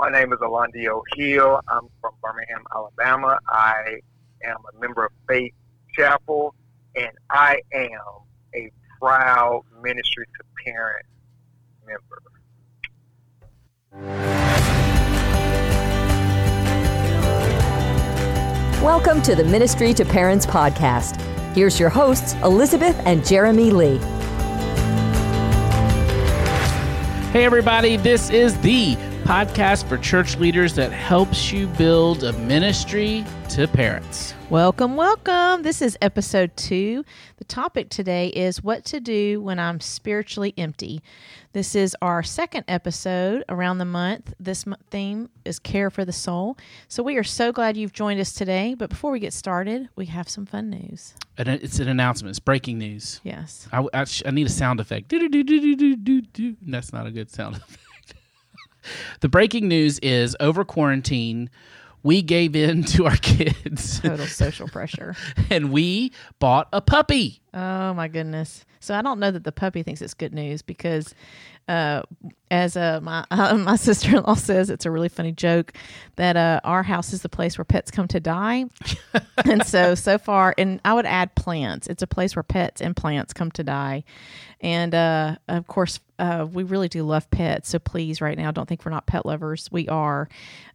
My name is Alondio Hill. I'm from Birmingham, Alabama. I am a member of Faith Chapel, and I am a proud ministry to parents member. Welcome to the Ministry to Parents podcast. Here's your hosts, Elizabeth and Jeremy Lee. Hey, everybody, this is the podcast for church leaders that helps you build a ministry to parents. Welcome, welcome. This is episode two. The topic today is what to do when I'm spiritually empty. This is our second episode around the month. This theme is care for the soul. So we are so glad you've joined us today. But before we get started, we have some fun news. And it's an announcement. It's breaking news. Yes. I, I, I need a sound effect. That's not a good sound effect. The breaking news is over quarantine we gave in to our kids. Total social pressure. and we bought a puppy. Oh my goodness. So I don't know that the puppy thinks it's good news because uh, as uh, my uh, my sister in law says, it's a really funny joke that uh, our house is the place where pets come to die, and so so far, and I would add plants. It's a place where pets and plants come to die, and uh, of course, uh, we really do love pets. So please, right now, don't think we're not pet lovers. We are.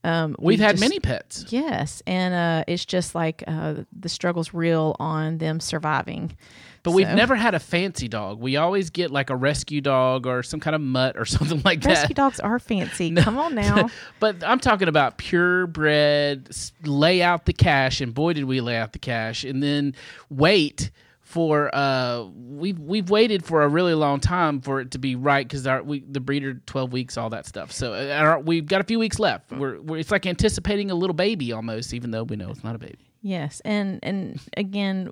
Um, we've, we've had just, many pets. Yes, and it's just like the struggle's real on them surviving. But so. we've never had a fancy dog. We always get like a rescue dog or some kind of mutt or something like rescue that. Rescue dogs are fancy. No. Come on now. but I'm talking about purebred, lay out the cash, and boy, did we lay out the cash, and then wait for uh we've we've waited for a really long time for it to be right because our we the breeder 12 weeks all that stuff so uh, our, we've got a few weeks left we're, we're, it's like anticipating a little baby almost even though we know it's not a baby Yes, and and again,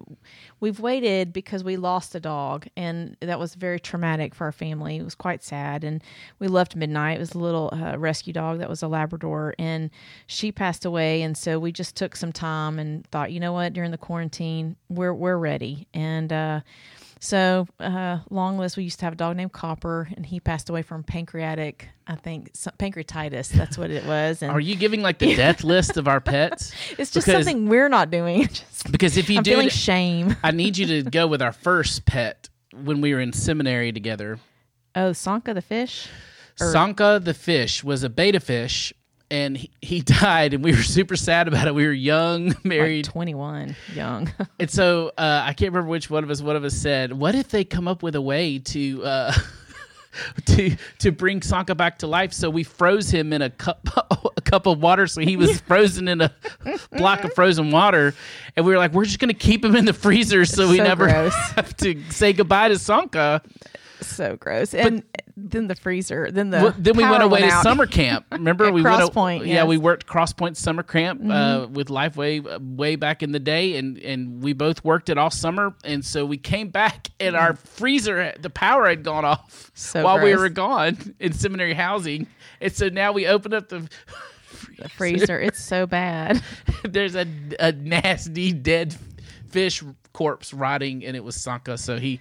we've waited because we lost a dog, and that was very traumatic for our family. It was quite sad, and we left Midnight. It was a little uh, rescue dog that was a Labrador, and she passed away. And so we just took some time and thought, you know what, during the quarantine, we're we're ready, and. Uh, so, uh, long list, we used to have a dog named Copper, and he passed away from pancreatic, I think, pancreatitis. That's what it was. And Are you giving like the death list of our pets? It's just because, something we're not doing. just, because if you I'm do, feeling shame. I need you to go with our first pet when we were in seminary together. Oh, Sanka the fish. Or- Sanka the fish was a betta fish and he, he, died and we were super sad about it. We were young married. like 21 young. And so uh, i can't remember which one of us one of us said what if they come up with a way to uh, to to bring Sanka back to life? So we froze him in a cup a cup of water. So he was frozen in a block of frozen water. And we were like we're just going to keep him in the freezer so we never gross. have to say goodbye to Sanka. So gross. And then the freezer, then the well, then we went away went to summer camp. Remember we Cross went Point. Yeah, we worked Cross Point summer camp uh, mm-hmm. uh, with Lifeway way back in the day, and and we both worked it all summer. And so we came back, and our freezer, the power had gone off so while gross. we were gone in seminary housing, and so now we opened up the. The freezer, it's so bad. There's a, a nasty dead fish corpse rotting, and it was Sanka. So he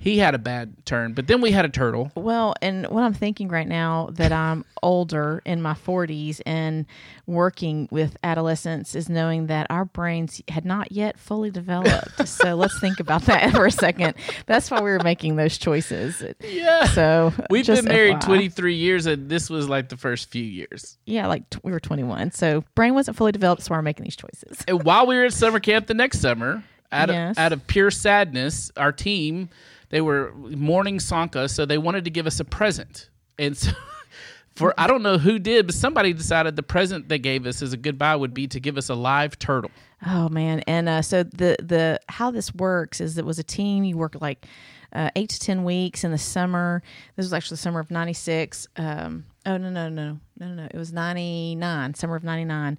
he had a bad turn, but then we had a turtle. Well, and what I'm thinking right now that I'm older in my 40s and working with adolescents is knowing that our brains had not yet fully developed. so let's think about that for a second. That's why we were making those choices. Yeah. So we've been married FYI. 23 years, and this was like the first few years. Yeah, like t- we were 21. So brain wasn't fully developed, so we're making these choices. And while we were at summer camp the next summer, out yes. of out of pure sadness, our team they were mourning Sanka, so they wanted to give us a present. And so for I don't know who did, but somebody decided the present they gave us as a goodbye would be to give us a live turtle. Oh man! And uh, so the the how this works is it was a team. You work like uh, eight to ten weeks in the summer. This was actually the summer of '96. Um, oh no no no no, no, no. It was 99, summer of 99.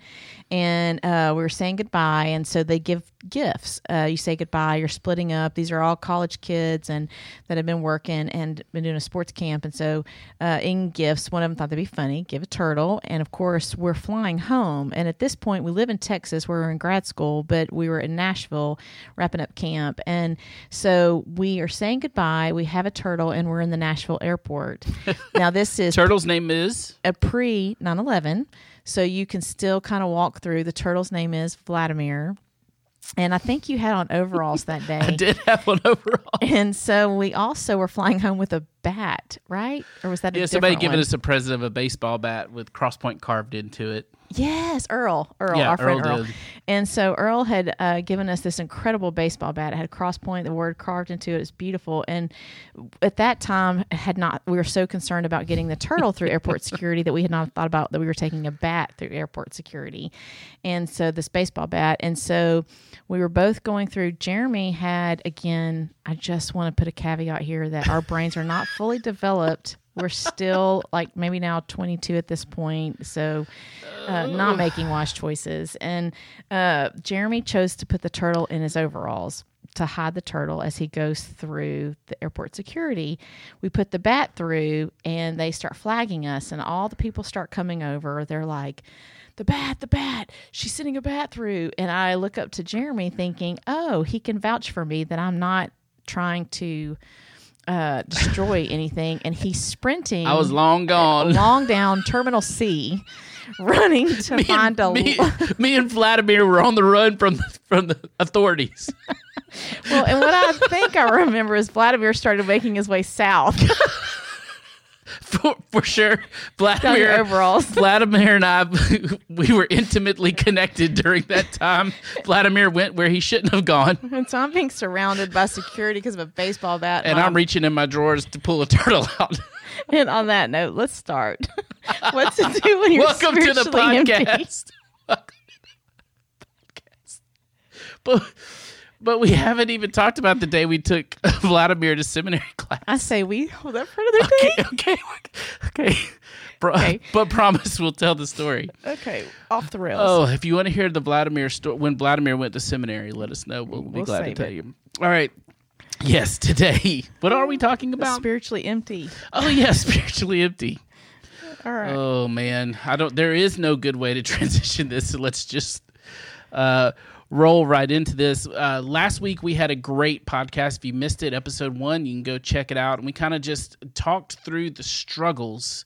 And uh, we were saying goodbye. And so they give gifts. Uh, you say goodbye, you're splitting up. These are all college kids and that have been working and been doing a sports camp. And so uh, in gifts, one of them thought they'd be funny, give a turtle. And of course, we're flying home. And at this point, we live in Texas. We're in grad school, but we were in Nashville wrapping up camp. And so we are saying goodbye. We have a turtle and we're in the Nashville airport. now, this is. Turtle's name is? A pre pre 9 11. So you can still kind of walk through. The turtle's name is Vladimir. And I think you had on overalls that day. I did have one overall. And so we also were flying home with a bat, right? Or was that a Yeah, somebody giving us a present of a baseball bat with crosspoint carved into it. Yes, Earl. Earl, Yeah, our friend Earl. And so Earl had uh, given us this incredible baseball bat. It had cross point, the word carved into it. It's beautiful. And at that time, had not we were so concerned about getting the turtle through airport security that we had not thought about that we were taking a bat through airport security. And so this baseball bat. And so we were both going through. Jeremy had again. I just want to put a caveat here that our brains are not fully developed. We're still like maybe now 22 at this point, so uh, not making wise choices. And uh, Jeremy chose to put the turtle in his overalls to hide the turtle as he goes through the airport security. We put the bat through, and they start flagging us, and all the people start coming over. They're like, the bat, the bat, she's sending a bat through. And I look up to Jeremy thinking, oh, he can vouch for me that I'm not trying to uh, destroy anything. And he's sprinting. I was long gone. long down Terminal C, running to find a. me, me and Vladimir were on the run from the, from the authorities. Well, and what I think I remember is Vladimir started making his way south for, for sure. Vladimir overalls. Vladimir and I, we were intimately connected during that time. Vladimir went where he shouldn't have gone, And so I'm being surrounded by security because of a baseball bat. and I'm reaching in my drawers to pull a turtle out. and on that note, let's start. What's to do when you're Welcome to the podcast. Welcome to the podcast. But, but we haven't even talked about the day we took Vladimir to seminary class. I say we hold that for another day. Okay, okay, okay. Pro- Okay. But promise we'll tell the story. Okay, off the rails. Oh, if you want to hear the Vladimir story, when Vladimir went to seminary, let us know. We'll, be We'll glad to tell it. you. All right. Yes, today. What are we talking about? spiritually empty. oh, yeah, spiritually empty. All right. Oh man, I don't. There is no good way to transition this. So let's just uh, roll right into this. Uh, last week we had a great podcast. If you missed it, episode one, you can go check it out. And we kind of just talked through the struggles.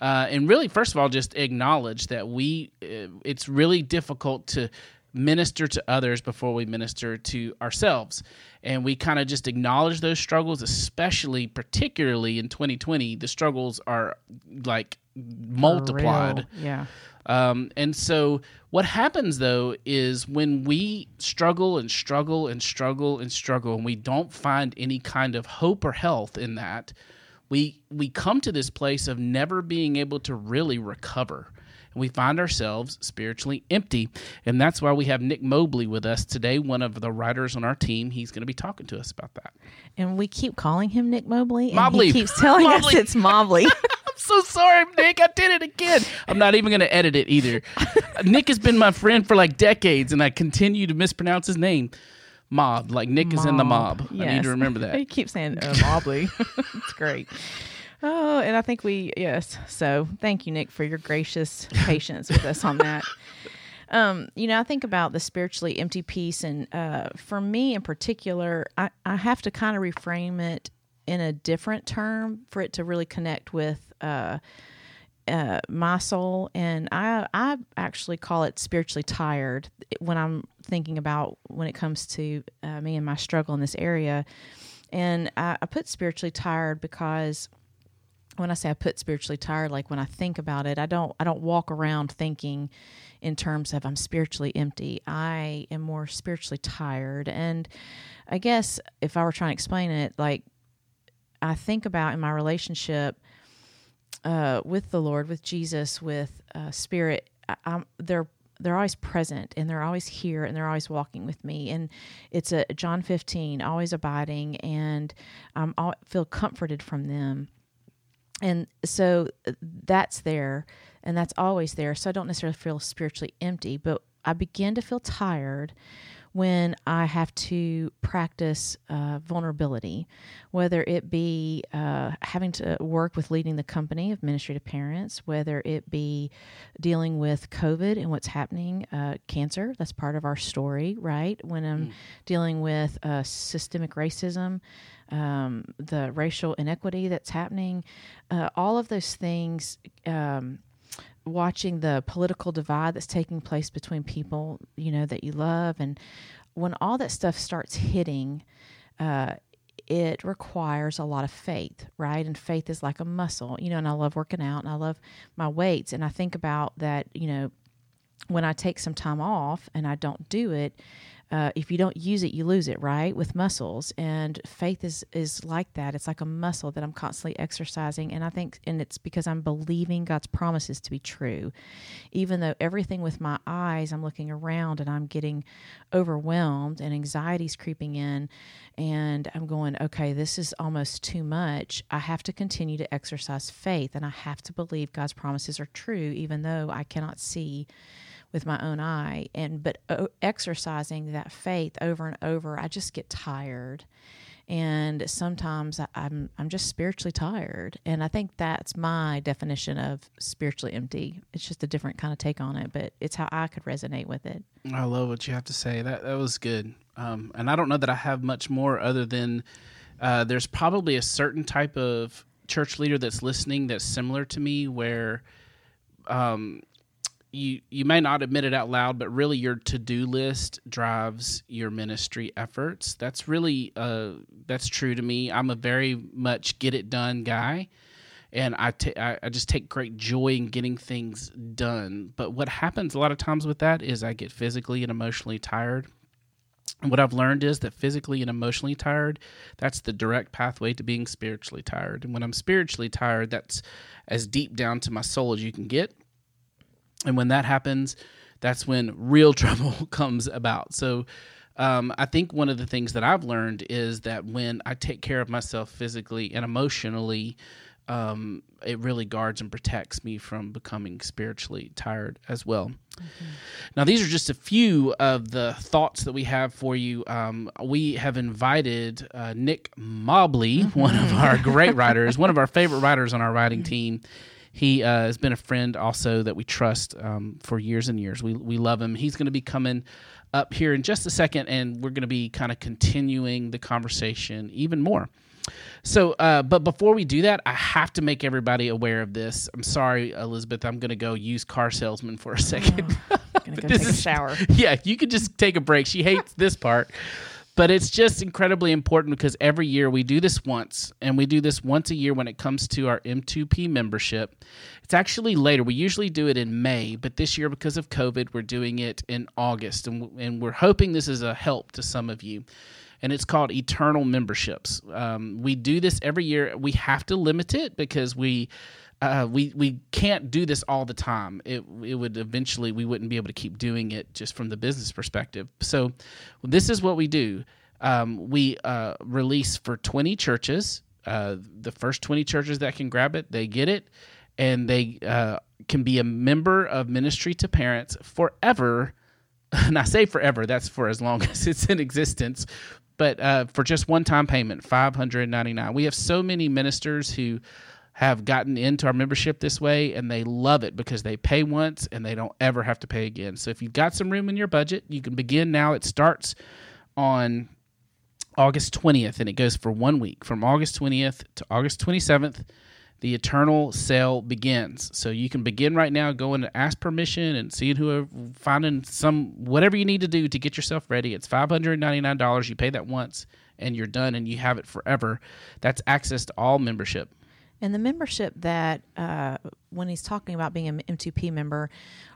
Uh, and really, first of all, just acknowledge that we, uh, it's really difficult to minister to others before we minister to ourselves. And we kind of just acknowledge those struggles, especially, particularly in 2020, the struggles are like multiplied. Yeah. Um, and so, what happens though is when we struggle and struggle and struggle and struggle, and we don't find any kind of hope or health in that, we we come to this place of never being able to really recover. And we find ourselves spiritually empty. And that's why we have Nick Mobley with us today, one of the writers on our team. He's going to be talking to us about that. And we keep calling him Nick Mobley. And Mobley. he keeps telling us it's Mobley. I'm so sorry, Nick. I did it again. I'm not even going to edit it either. Nick has been my friend for like decades, and I continue to mispronounce his name. Mob, like Nick is in the mob. I need to remember that. He keeps saying uh, Mobley. it's great. Oh, and I think we yes. So thank you, Nick, for your gracious patience with us on that. Um, you know, I think about the spiritually empty piece, and uh, for me in particular, I, I have to kind of reframe it in a different term for it to really connect with uh, uh, my soul, and I I actually call it spiritually tired when I'm thinking about when it comes to uh, me and my struggle in this area, and I, I put spiritually tired because when I say I put spiritually tired, like when I think about it, I don't I don't walk around thinking in terms of I'm spiritually empty. I am more spiritually tired, and I guess if I were trying to explain it, like I think about in my relationship uh, with the Lord, with Jesus, with uh, Spirit, I, they're they're always present and they're always here and they're always walking with me. And it's a John 15, always abiding, and I feel comforted from them. And so uh, that's there and that's always there. So I don't necessarily feel spiritually empty, but I begin to feel tired when I have to practice uh, vulnerability, whether it be uh, having to work with leading the company of ministry to parents, whether it be dealing with COVID and what's happening, uh, cancer, that's part of our story, right? When I'm dealing with uh, systemic racism, um, the racial inequity that's happening, uh, all of those things. Um, watching the political divide that's taking place between people, you know, that you love. And when all that stuff starts hitting, uh, it requires a lot of faith, right? And faith is like a muscle, you know, and I love working out and I love my weights. And I think about that, you know, when I take some time off and I don't do it, uh, if you don't use it, you lose it, right? With muscles, and faith is is like that. It's like a muscle that I'm constantly exercising, and I think, and it's because I'm believing God's promises to be true, even though everything with my eyes, I'm looking around and I'm getting overwhelmed, and anxiety's creeping in, and I'm going, okay, this is almost too much. I have to continue to exercise faith, and I have to believe God's promises are true, even though I cannot see with my own eye and but uh, exercising that faith over and over i just get tired and sometimes I, I'm I'm just spiritually tired, and I think that's my definition of spiritually empty. It's just a different kind of take on it, but it's how I could resonate with it. I love what you have to say. That that was good, um, and I don't know that I have much more other than uh, there's probably a certain type of church leader that's listening that's similar to me, where um, you you may not admit it out loud, but really your to do list drives your ministry efforts. That's really uh, that's true to me. I'm a very much get it done guy, and I, t- I, just take great joy in getting things done. But what happens a lot of times with that is I get physically and emotionally tired. And what I've learned is that physically and emotionally tired, that's the direct pathway to being spiritually tired. And when I'm spiritually tired, that's as deep down to my soul as you can get and when that happens, that's when real trouble comes about. So, um, I think one of the things that I've learned is that when I take care of myself physically and emotionally, um, it really guards and protects me from becoming spiritually tired as well. Mm-hmm. Now, these are just a few of the thoughts that we have for you. Um, we have invited uh, Nick Mobley, mm-hmm. one of our great writers, one of our favorite writers on our writing team he uh, has been a friend also that we trust um, for years and years. We we love him. He's going to be coming up here in just a second, and we're going to be kind of continuing the conversation even more. So, uh, but before we do that, I have to make everybody aware of this. I'm sorry, Elizabeth. I'm going to go use car salesman for a second. Oh, gonna go take a shower. Yeah, you could just take a break. She hates this part but it's just incredibly important because every year we do this once and we do this once a year when it comes to our m2p membership. It's actually later. We usually do it in may but this year because of covid we're doing it in august and, and we're hoping this is a help to some of you. And it's called eternal memberships. Um, we do this every year. We have to limit it because we uh, we we can't do this all the time. It it would eventually we wouldn't be able to keep doing it just from the business perspective. So this is what we do. Um, we uh, release for 20 churches. Uh, the first 20 churches that can grab it, they get it, and they uh, can be a member of Ministry to Parents forever. And I say forever, that's for as long as it's in existence. But uh, for just one time payment, 599 We have so many ministers who have gotten into our membership this way and they love it because they pay once and they don't ever have to pay again. So if you've got some room in your budget, you can begin now. It starts on August 20th and it goes for one week from August 20th to August 27th. The eternal sale begins. So you can begin right now, going to ask permission and seeing who, are finding some, whatever you need to do to get yourself ready. It's $599. You pay that once and you're done and you have it forever. That's access to all membership. And the membership that, uh, when he's talking about being an M2P member,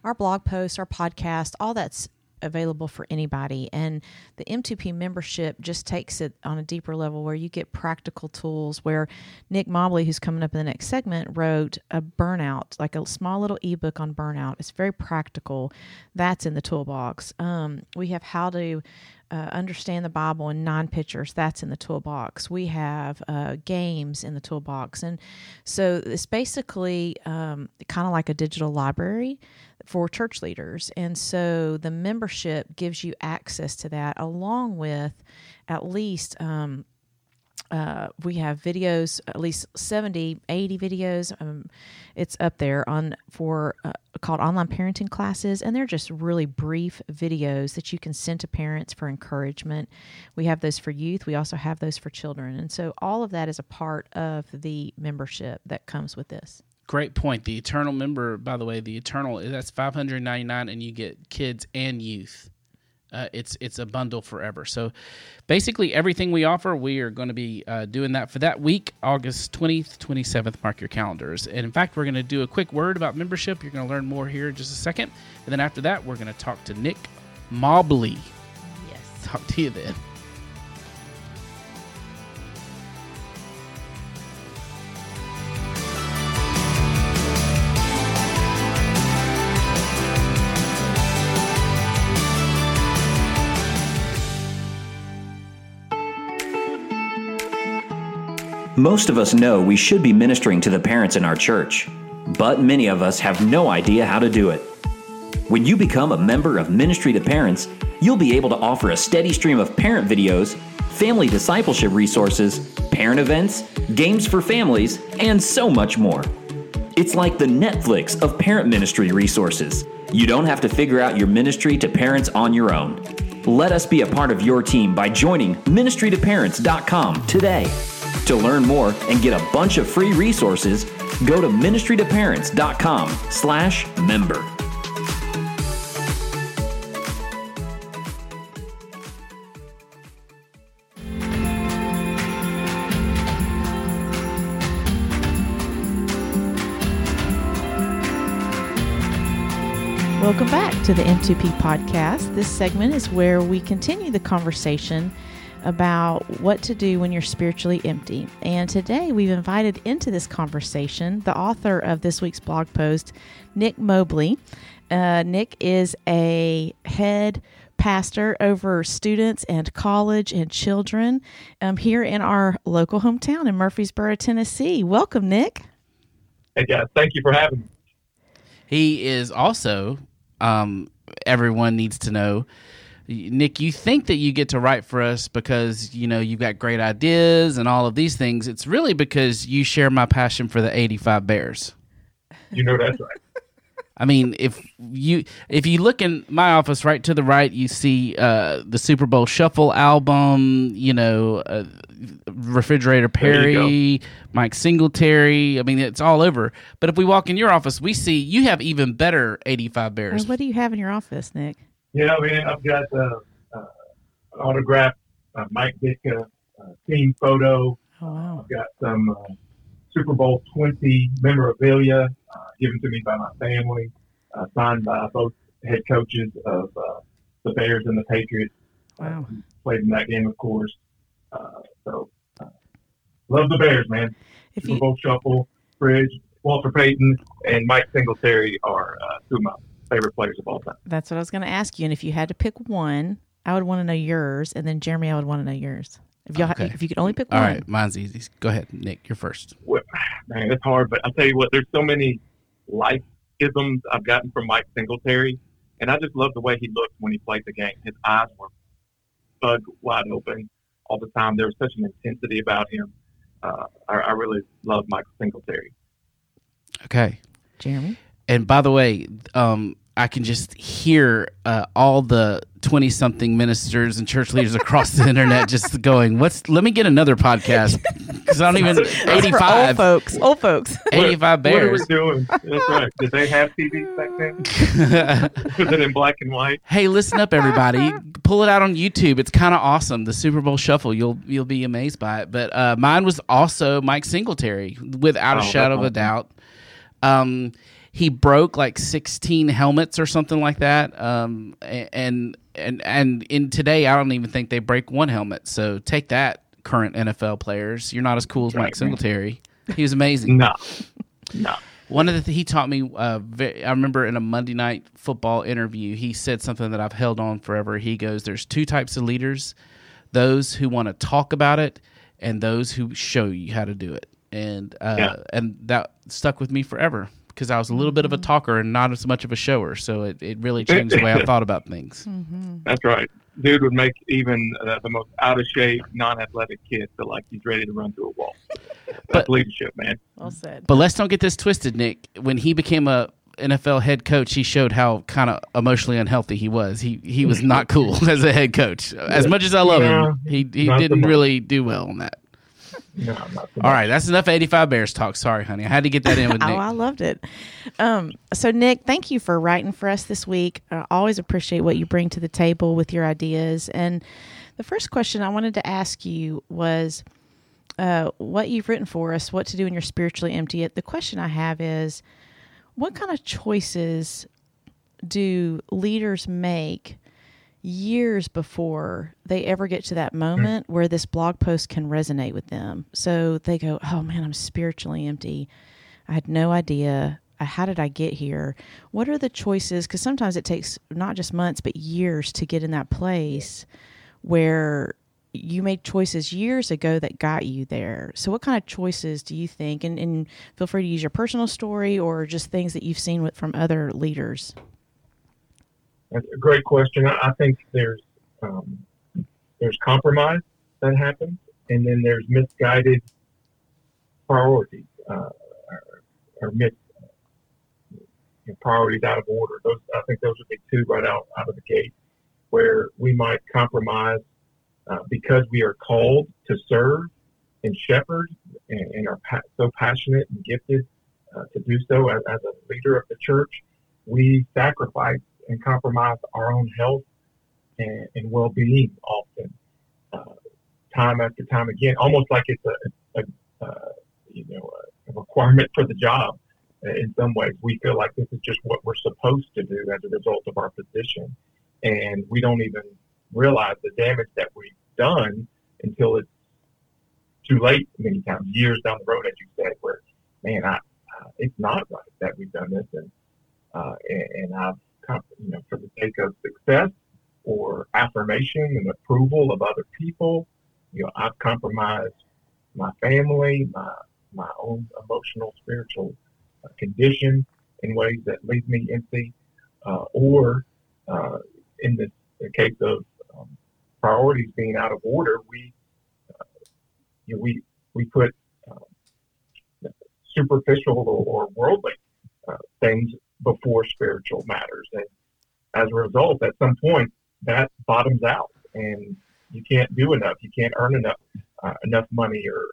our blog posts, our podcast, all that's available for anybody. And the M2P membership just takes it on a deeper level where you get practical tools. Where Nick Mobley, who's coming up in the next segment, wrote a burnout, like a small little ebook on burnout. It's very practical. That's in the toolbox. Um, we have how to uh, understand the Bible in nine pictures. That's in the toolbox. We have uh, games in the toolbox, and so it's basically um, kind of like a digital library for church leaders. And so the membership gives you access to that, along with at least. Um, uh, we have videos, at least 70, 80 videos. Um, it's up there on for uh, called online parenting classes, and they're just really brief videos that you can send to parents for encouragement. We have those for youth. We also have those for children, and so all of that is a part of the membership that comes with this. Great point. The eternal member, by the way, the eternal that's five hundred ninety nine, and you get kids and youth. Uh, it's it's a bundle forever. So basically, everything we offer, we are going to be uh, doing that for that week, August twentieth, twenty seventh. Mark your calendars. And in fact, we're going to do a quick word about membership. You're going to learn more here in just a second, and then after that, we're going to talk to Nick Mobley. Yes. Talk to you then. Most of us know we should be ministering to the parents in our church, but many of us have no idea how to do it. When you become a member of Ministry to Parents, you'll be able to offer a steady stream of parent videos, family discipleship resources, parent events, games for families, and so much more. It's like the Netflix of parent ministry resources. You don't have to figure out your ministry to parents on your own. Let us be a part of your team by joining ministrytoparents.com today. To learn more and get a bunch of free resources, go to ministrytoparents.com slash member. Welcome back to the M2P podcast. This segment is where we continue the conversation about what to do when you're spiritually empty. And today we've invited into this conversation the author of this week's blog post, Nick Mobley. Uh, Nick is a head pastor over students and college and children um, here in our local hometown in Murfreesboro, Tennessee. Welcome, Nick. Hey guys, thank you for having me. He is also, um, everyone needs to know, Nick, you think that you get to write for us because, you know, you've got great ideas and all of these things. It's really because you share my passion for the 85 Bears. You know that's right. I mean, if you if you look in my office right to the right, you see uh, the Super Bowl Shuffle album. You know, uh, Refrigerator Perry, Mike Singletary. I mean, it's all over. But if we walk in your office, we see you have even better eighty-five Bears. Well, what do you have in your office, Nick? Yeah, man, I've got uh, uh, an autographed uh, Mike Ditka uh, team photo. Oh, wow. I've got some uh, Super Bowl 20 memorabilia uh, given to me by my family, uh, signed by both head coaches of uh, the Bears and the Patriots. Wow. Played in that game, of course. Uh, so, uh, love the Bears, man. If Super you Bowl Shuffle, Fridge, Walter Payton, and Mike Singletary are uh, two of favorite players of all time. That's what I was going to ask you. And if you had to pick one, I would want to know yours, and then Jeremy, I would want to know yours. If you Okay. if you could only pick all one, All right, mine's easy. Go ahead, Nick. You're first. Well, man, it's hard, but I'll tell you what, there's so many life isms I've gotten from Mike Singletary, and I just love the way he looked when he played the game. His eyes were bug wide open all the time. There was such an intensity about him. Uh, I, I really love Mike Singletary. Okay. Jeremy. And by the way, um, I can just hear uh, all the twenty-something ministers and church leaders across the internet just going, "What's? Let me get another podcast because I don't even That's for old eighty-five, folks. Old folks. eighty-five What are we bears." doing? That's right. Did they have TVs back then? Was it in black and white? hey, listen up, everybody! Pull it out on YouTube. It's kind of awesome. The Super Bowl Shuffle. You'll you'll be amazed by it. But uh, mine was also Mike Singletary, without Oh, a shadow of a awesome. doubt. Um, he broke like 16 helmets or something like that. Um, and and and in today, I don't even think they break one helmet. So take that, current NFL players. You're not as cool as Mike Right, man. Singletary. He was amazing. No. No. One of the th- he taught me. Uh, I remember in a Monday night football interview, he said something that I've held on forever. He goes, "There's two types of leaders: those who want to talk about it, and those who show you how to do it." And uh, Yeah. and that stuck with me forever because I was a little bit of a talker and not as much of a shower. So it, it really changed the way I thought about things. That's right. Dude would make even uh, the most out of shape, non-athletic kid feel like he's ready to run through a wall. That's But- leadership, man. Well said. But let's don't get this twisted, Nick. When he became a NFL head coach, he showed how kind of emotionally unhealthy he was. He he was not cool as a head coach. As much as I love him, he he didn't really do well on that. No, All right, that's enough 85 Bears talk. Sorry, honey. I had to get that in with Nick. oh, I loved it. Um, so, Nick, thank you for writing for us this week. I always appreciate what you bring to the table with your ideas. And the first question I wanted to ask you was uh, what you've written for us, what to do when you're spiritually empty. The question I have is what kind of choices do leaders make years before they ever get to that moment mm-hmm. where this blog post can resonate with them. So they go, "Oh man, I'm spiritually empty. I had no idea. How did I get here? What are the choices? Because sometimes it takes not just months, but years to get in that place where you made choices years ago that got you there. So, what kind of choices do you think? And, and feel free to use your personal story or just things that you've seen with, from other leaders. That's a great question. I think there's um, there's compromise that happens, and then there's misguided priorities uh, or, or mis, you know, priorities out of order. Those I think those would be two right out out of the gate, where we might compromise uh, because we are called to serve and shepherd, and, and are pa- so passionate and gifted uh, to do so as, as a leader of the church. We sacrifice and compromise our own health and, and well-being often, uh, time after time again, almost like it's a, a, a you know a requirement for the job. In some ways, we feel like this is just what we're supposed to do as a result of our position, and we don't even realize the damage that we've done until it's too late. Many times, years down the road, as you said, where man, I, uh, it's not right that we've done this, and uh, and, and I've you know, for the sake of success or affirmation and approval of other people. You know, I've compromised my family, my my own emotional, spiritual uh, condition in ways that leave me empty, uh, or uh, in this the case of um, priorities being out of order, we uh, you know, we we put um, superficial or, or worldly uh, things before spiritual matters. And as a result, at some point, that bottoms out, and you can't do enough. You can't earn enough uh, enough money or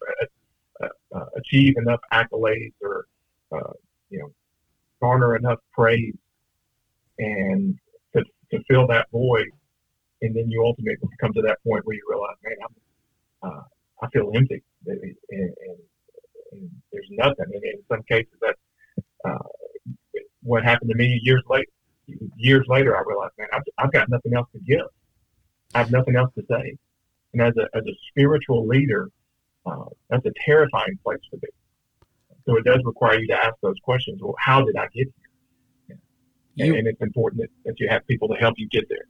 uh, uh, achieve enough accolades or uh, you know garner enough praise, and to, to fill that void. And then you ultimately come to that point where you realize, man, I'm, uh, I feel empty, and, and, and, there's nothing. And in some cases, that's uh, what happened to me years later. Years later, I realized, man, I've, I've got nothing else to give. I have nothing else to say. And as a, as a spiritual leader, uh, that's a terrifying place to be. So it does require you to ask those questions. Well, how did I get here? Yeah. You, and, it's important that, that you have people to help you get there,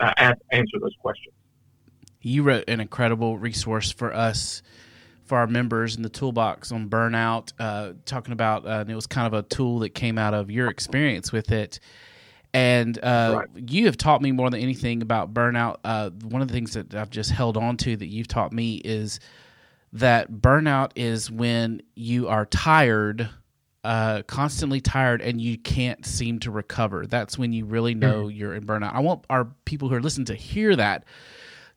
uh, answer those questions. You wrote an incredible resource for us for our members in the toolbox on burnout, uh, talking about, uh, and it was kind of a tool that came out of your experience with it. And uh, right. you have taught me more than anything about burnout. Uh, one of the things that I've just held on to that you've taught me is that burnout is when you are tired, uh, constantly tired, and you can't seem to recover. That's when you really know mm-hmm. you're in burnout. I want our people who are listening to hear that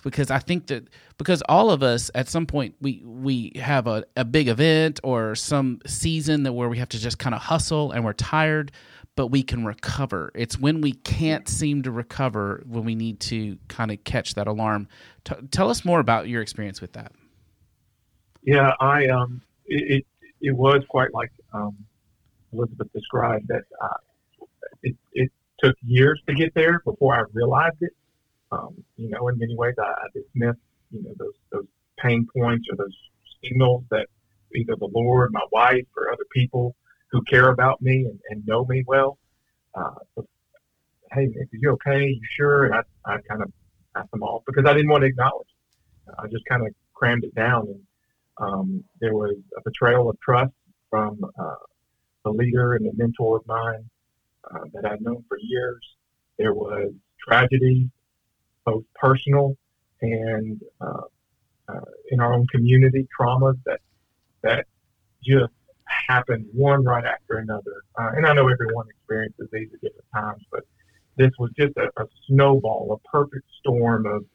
because I think that because all of us at some point we we have a, a big event or some season that where we have to just kind of hustle and we're tired, but we can recover. It's when we can't seem to recover when we need to kind of catch that alarm. T- tell us more about your experience with that. Yeah, I um, it it, was quite like um, Elizabeth described that uh, it it took years to get there before I realized it um, you know, in many ways, I, I dismiss, you know, those those pain points or those signals that either the Lord, my wife, or other people who care about me and, and know me well. Uh, so, hey, are you okay? You sure? And I, I kind of asked them off because I didn't want to acknowledge. I just kind of crammed it down, and um, there was a betrayal of trust from uh, a leader and a mentor of mine uh, that I'd known for years. There was tragedy both personal and uh, uh, in our own community traumas that that just happened one right after another. Uh, and I know everyone experiences these at different times, but this was just a, a snowball, a perfect storm of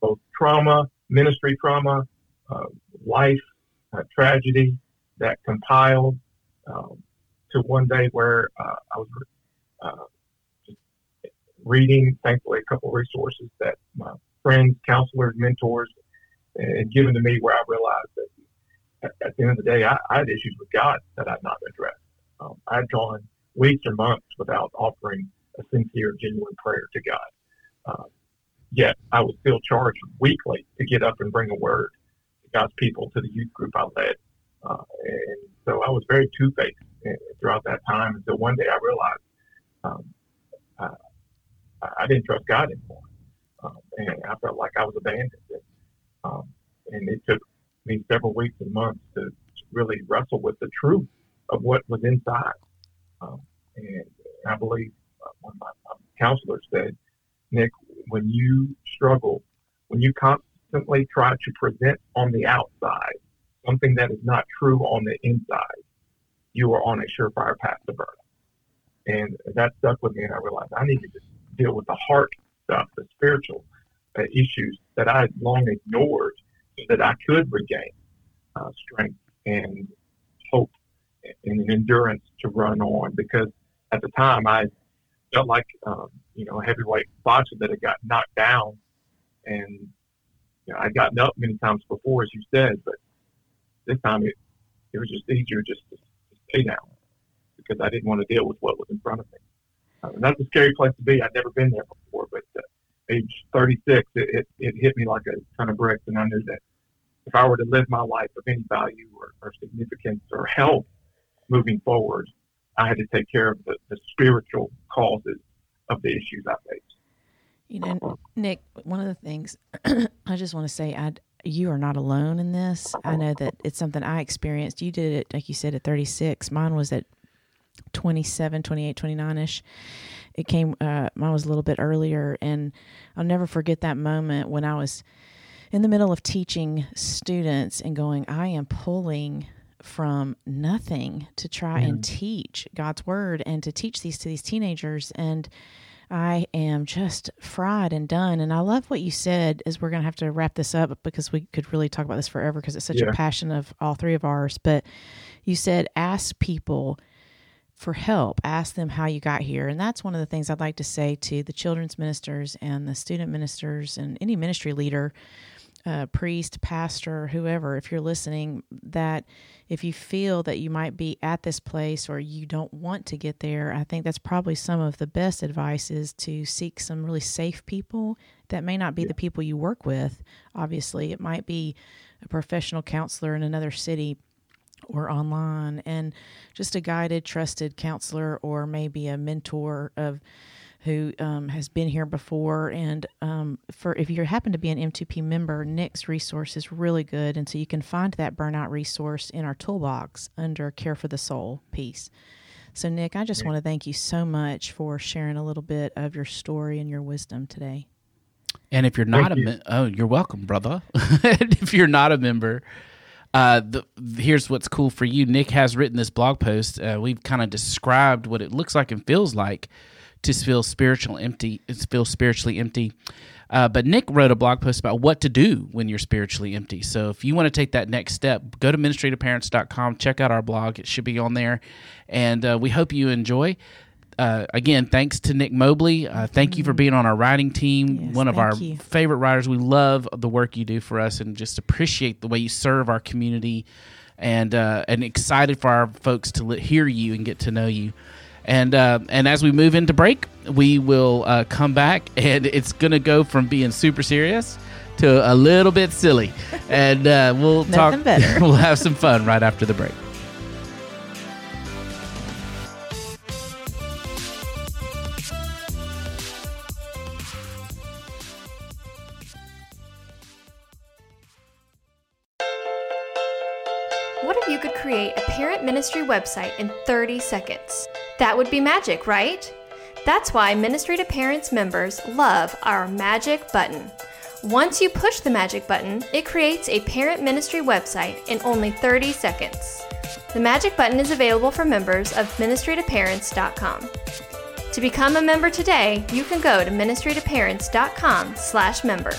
both trauma, ministry trauma, uh, life uh, tragedy that compiled um, to one day where uh, I was reading, thankfully, a couple of resources that my friends, counselors, mentors had given to me where I realized that at, the end of the day, I, I, had issues with God that I'd not addressed. Um, I had gone weeks or months without offering a sincere, genuine prayer to God. Uh, yet I was still charged weekly to get up and bring a word to God's people to the youth group I led. Uh, and so I was very two faced throughout that time until one day I realized um, I, didn't trust God anymore. Um, and I felt like I was abandoned. And, um, and it took me several weeks and months to really wrestle with the truth of what was inside. Um, and I believe uh, one of my, my counselors said, Nick, when you struggle, when you constantly try to present on the outside something that is not true on the inside, you are on a surefire path to burn. And that stuck with me, and I realized I needed to deal with the heart stuff, the spiritual uh, issues that I had long ignored so that I could regain uh, strength and hope and endurance to run on. Because at the time, I felt like um, you know a heavyweight boxer that had got knocked down, and you know I'd gotten up many times before, as you said, but this time it it was just easier just to, just pay down because I didn't want to deal with what was in front of me. That's a scary place to be. I'd never been there before, but uh, age 36, it, it, it hit me like a ton of bricks, and I knew that if I were to live my life of any value or, or significance or health moving forward, I had to take care of the, the spiritual causes of the issues I face. You know, Nick, one of the things I just want to say, I you are not alone in this. I know that it's something I experienced. You did it, like you said, at 36. Mine was at 27, 28, 29 ish. It came, uh, mine was a little bit earlier. And I'll never forget that moment when I was in the middle of teaching students and going, I am pulling from nothing to try mm. and teach God's word and to teach these to these teenagers. And I am just fried and done. And I love what you said as we're going to have to wrap this up because we could really talk about this forever because it's such yeah. a passion of all three of ours. But you said, ask people for help, ask them how you got here. And that's one of the things I'd like to say to the children's ministers and the student ministers and any ministry leader uh, priest, pastor, whoever, if you're listening, that if you feel that you might be at this place or you don't want to get there, I think that's probably some of the best advice is to seek some really safe people that may not be yeah. the people you work with. Obviously, it might be a professional counselor in another city or online and just a guided, trusted counselor or maybe a mentor of who um, has been here before. And um, for if you happen to be an M2P member, Nick's resource is really good, and so you can find that burnout resource in our toolbox under Care for the Soul piece. So, Nick, I just want to thank you so much for sharing a little bit of your story and your wisdom today. And if you're not thank a you. oh, you're welcome, brother. if you're not a member, uh, the, here's what's cool for you. Nick has written this blog post. Uh, we've kind of described what it looks like and feels like to feel spiritual empty, feel spiritually empty. Uh, but Nick wrote a blog post about what to do when you're spiritually empty. So if you want to take that next step, go to ministrytoparents.com, check out our blog. It should be on there. And uh, we hope you enjoy. Uh, again, thanks to Nick Mobley. Uh, thank you for being on our writing team. Yes, One of our you. favorite writers. We love the work you do for us and just appreciate the way you serve our community and uh, and excited for our folks to hear you and get to know you. And uh, and as we move into break, we will uh, come back, and it's gonna go from being super serious to a little bit silly, and uh, we'll talk. We'll have some fun right after the break. Ministry website in 30 seconds? That would be magic, right? That's why Ministry to Parents members love our magic button. Once you push the magic button, it creates a parent ministry website in only 30 seconds. The magic button is available for members of ministrytoparents.com. To become a member today, you can go to ministrytoparents.com/member.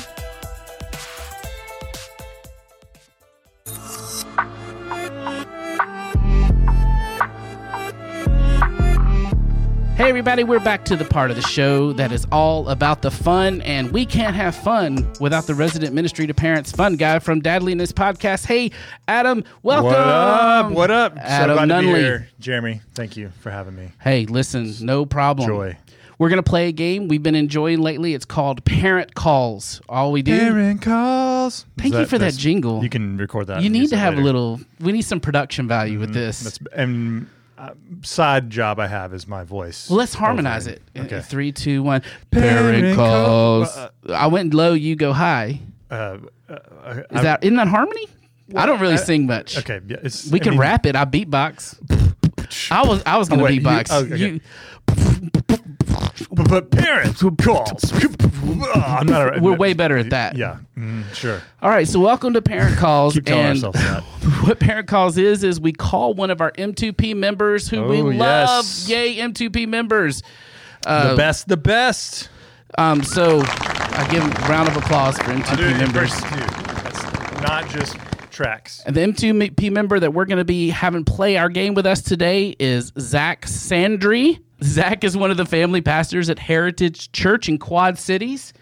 everybody, we're back to the part of the show that is all about the fun, and we can't have fun without the resident ministry to parents fun guy from Dadliness Podcast. Hey, Adam, welcome. What up? What up? Adam so to Nunley. here. Jeremy, thank you for having me. Hey, listen, no problem. Joy. We're gonna play a game we've been enjoying lately. It's called Parent Calls. All we do. Parent calls. Thank you for that jingle. You can record that. you need to have a little. We need some production value with mm-hmm. this. That's and uh, side job I have is my voice. Well, let's harmonize it. Okay. Uh, Three, two, one. Parent Parent call- I went low. You go high. Uh, uh, Is that isn't that harmony? I don't really I- sing much. okay? Yeah, it's, We I can mean, rap it. I beatbox. I was I was gonna wait, you- beatbox. oh, okay. You- But, but parents calls. Oh, I'm not. A, we're way better at that. Yeah, mm, sure. All right. So welcome to Parent Calls. Keep telling and ourselves that. what Parent Calls is is we call one of our M2P members who we Oh, love. yes. Yay, M2P members. the best, the best. Um. So I give a round of applause for M2P members. That's not just tracks. And the M2P member that we're going to be having play our game with us today is Zach Sandry. Zach is one of the family pastors at Heritage Church in Quad Cities.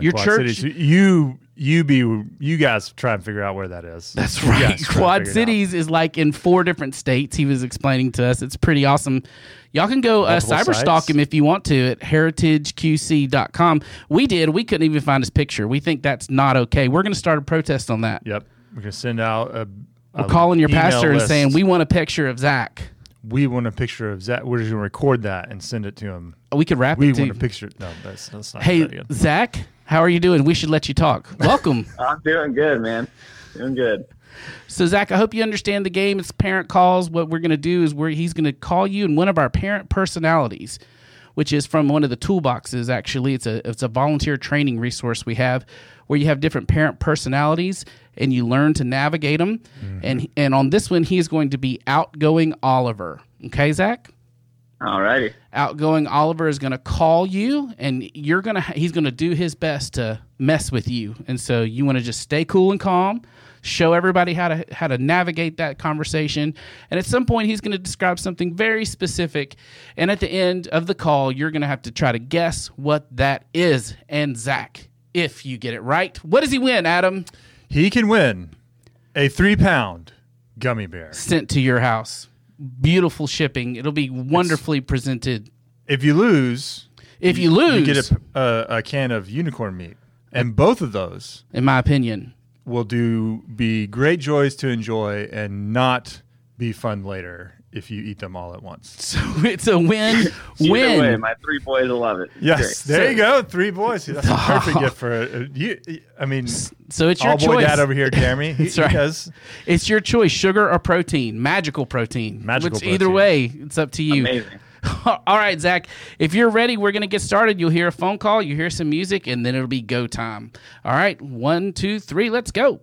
Your Quad church. Cities. You you be you guys try and figure out where that is. That's You right. guys try and Quad figure it out. Cities is like in four different states. He was explaining to us. It's pretty awesome. Y'all can go uh, cyber stalk him if you want to at heritageqc.com. We did. We couldn't even find his picture. We think that's not okay. We're going to start a protest on that. Yep. We're gonna send out a. We're calling your pastor and saying we want a picture of Zach. we want a picture of Zach. We're just gonna record that and send it to him. Oh, we could rap We it too. want a picture. No, that's that's not Hey, good. Zach, how are you doing? We should let you talk. Welcome. I'm doing good, man. Doing good. so, Zach, I hope you understand the game. It's parent calls. What we're going to do is where he's going to call you in one of our parent personalities, which is from one of the toolboxes. Actually, it's a it's a volunteer training resource we have where you have different parent personalities and you learn to navigate them. Mm-hmm. And and on this one, he's going to be outgoing Oliver. Okay, Zach. Alrighty. outgoing Oliver is going to call you and you're going to he's going to do his best to mess with you. And so you want to just stay cool and calm, show everybody how to how to navigate that conversation. And at some point he's going to describe something very specific and at the end of the call you're going to have to try to guess what that is. And Zach, if you get it right, what does he win, Adam? He can win a three pound gummy bear. Sent to your house. Beautiful shipping. It'll be wonderfully presented. If you lose, If you lose, you get a, a, uh, a can of unicorn meat, and both of those in my opinion, will do be great joys to enjoy and not be fun later if you eat them all at once. So it's a win win. way, my three boys will love it. Yes, Great. there you go. Three boys. That's a perfect gift for a, you. I mean, so it's your all boy dad over here, Jeremy. He, That's right. he does. It's your choice, sugar or protein, magical protein. Magical Which either way, it's up to you. Amazing. all right, Zach. If you're ready, we're gonna get started. You'll hear a phone call, you hear some music, and then it'll be go time. All right, one, two, three, let's go.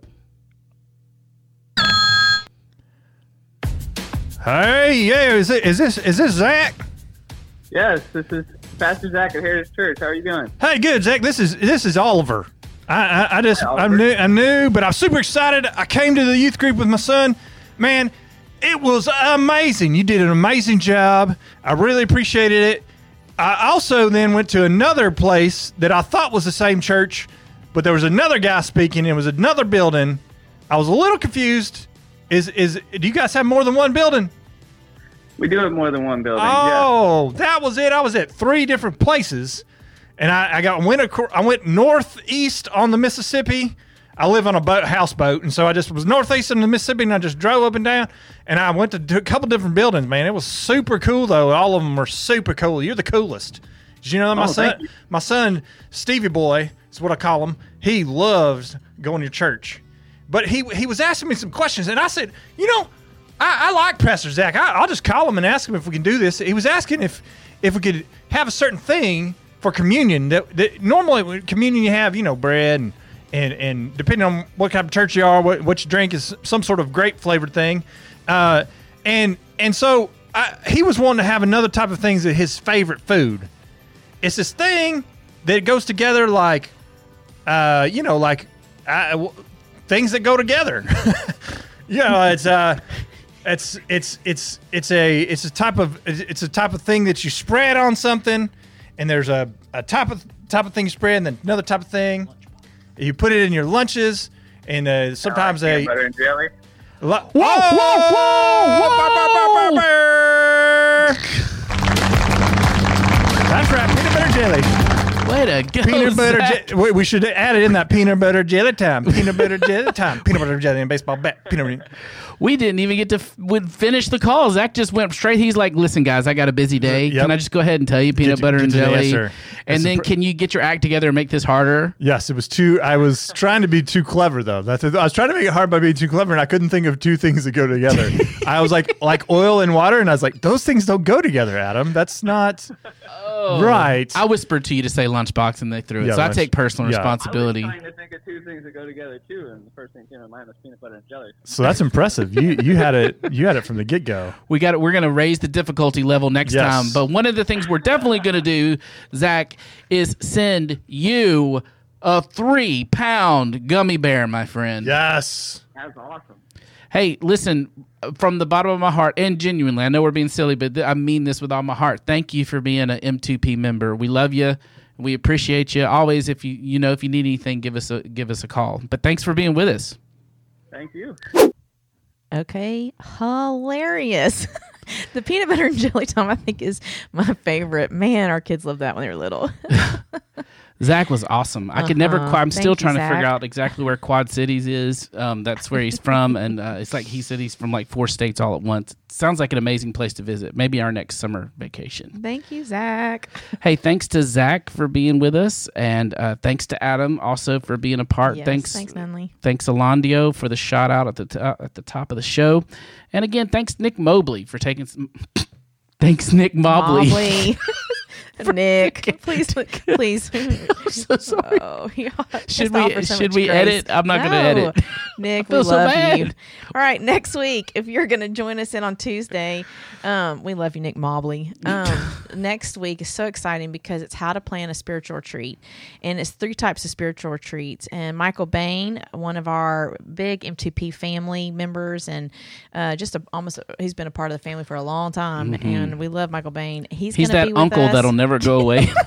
Hey, yeah, is it is this is this Zach? Yes, this is Pastor Zach at Heritage Church. How are you doing? Hey, good Zach. This is this is Oliver. I I, I just Hi, I'm new I'm new, but I'm super excited. I came to the youth group with my son. Man, it was amazing. You did an amazing job. I really appreciated it. I also then went to another place that I thought was the same church, but there was another guy speaking. It was another building. I was a little confused. Is is do you guys have more than one building? We do have more than one building. Oh, yeah. Oh, that was it. I was at three different places, and I, I got went I went northeast on the Mississippi. I live on a boat, houseboat, and so I just was northeast on the Mississippi, and I just drove up and down, and I went to a couple different buildings. Man, it was super cool though. All of them were super cool. You're the coolest. Did you know that my Oh, son, my son Stevie Boy is what I call him. He loves going to church, but he he was asking me some questions, and I said, you know, I, I like Pastor Zach. I, I'll just call him and ask him if we can do this. He was asking if if we could have a certain thing for communion that, that normally with communion you have, you know, bread and and, and depending on what kind of church you are, what, what you drink is some sort of grape flavored thing, uh, and and so I, he was wanting to have another type of things that his favorite food. It's this thing that goes together like, uh, you know, like uh, things that go together. you know, it's uh, It's it's it's it's a it's a type of it's a type of thing that you spread on something, and there's a, a type of type of thing you spread, and then another type of thing. You put it in your lunches, and uh, sometimes Peanut a butter and jelly. Lo- whoa, whoa, whoa, That's right, peanut butter jelly. Way to go, Peanut butter Zach. jelly. Wait, we should add it in that peanut butter jelly time. Peanut butter jelly time. Peanut butter jelly and baseball bat. Peanut butter. We didn't even get to f- would finish the call. Zach just went straight. He's like, "Listen, guys, I got a busy day. Yep. Can I just go ahead and tell you peanut Get- butter get and to the jelly? answer. And a then pr- can you get your act together and make this harder? Yes, it was too. I was trying to be too clever though. That's. I was trying to make it hard by being too clever, and I couldn't think of two things that go together. I was like, like oil and water, and I was like, those things don't go together, Adam. That's not Oh. right. I whispered to you to say lunchbox, and they threw it. Yeah, so I take personal yeah. responsibility. I was trying to think of two things that go together too, and the first thing came to mind was peanut butter and jelly. so that's impressive. You you had it. You had it from the get go. We got. it. We're going to raise the difficulty level next Yes. time. But one of the things we're definitely going to do, Zach, is send you a three pound gummy bear, my friend. Yes. That's awesome. Hey, listen, from the bottom of my heart, and genuinely, I know we're being silly, but th- I mean this with all my heart. Thank you for being an M2P member. We love you. We appreciate you. Always, if you you know if you need anything, give us a give us a call. But thanks for being with us. Thank you. Okay, hilarious. the peanut butter and jelly time, I think, is my favorite. Man, our kids loved that when they were little. Zach was awesome. I could never. Uh-huh. I'm Thank still you, trying to figure out exactly where Quad Cities is. Um, that's where he's from, and uh, it's like he said he's from like four states all at once. Sounds like an amazing place to visit. Maybe our next summer vacation. Thank you, Zach. Hey, thanks to Zach for being with us, and uh, thanks to Adam also for being a part. Yes, thanks, thanks, Nunley. thanks Alondio for the shout out at the t- uh, at the top of the show, and again, thanks Nick Mobley for taking some. thanks Nick Mobley. Mobley. Nick, please, please. I'm so sorry. Oh, yeah. Should we- so should we grace. edit? I'm not gonna edit. Nick, we so love you. All right, next week, if you're going to join us in on Tuesday, um, we love you, Nick Mobley. Um, next week is so exciting because it's how to plan a spiritual retreat, and it's three types of spiritual retreats. And Michael Bain, one of our big M2P family members, and uh, just a, almost he's been a part of the family for a long time, and we love Michael Bain. He's Mm-hmm. He's that uncle us. that'll never go away.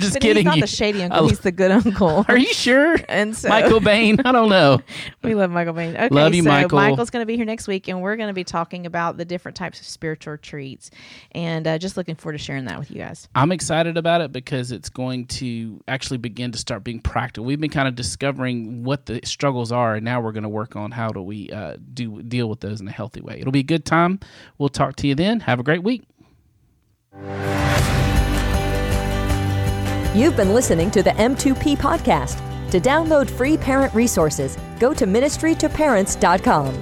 Just But kidding. he's not you. the shady uncle. he's the good uncle. Are you sure? And so- Michael Bain. I don't know. We love Michael Bain. Okay, Love you, so Michael. Michael's going to be here next week, and we're going to be talking about the different types of spiritual treats, and uh, just looking forward to sharing that with you guys. I'm excited about it because it's going to actually begin to start being practical. We've been kind of discovering what the struggles are, and now we're going to work on how do we uh, do deal with those in a healthy way. It'll be a good time. We'll talk to you then. Have a great week. You've been listening to the M2P podcast. To download free parent resources, go to ministrytoparents.com.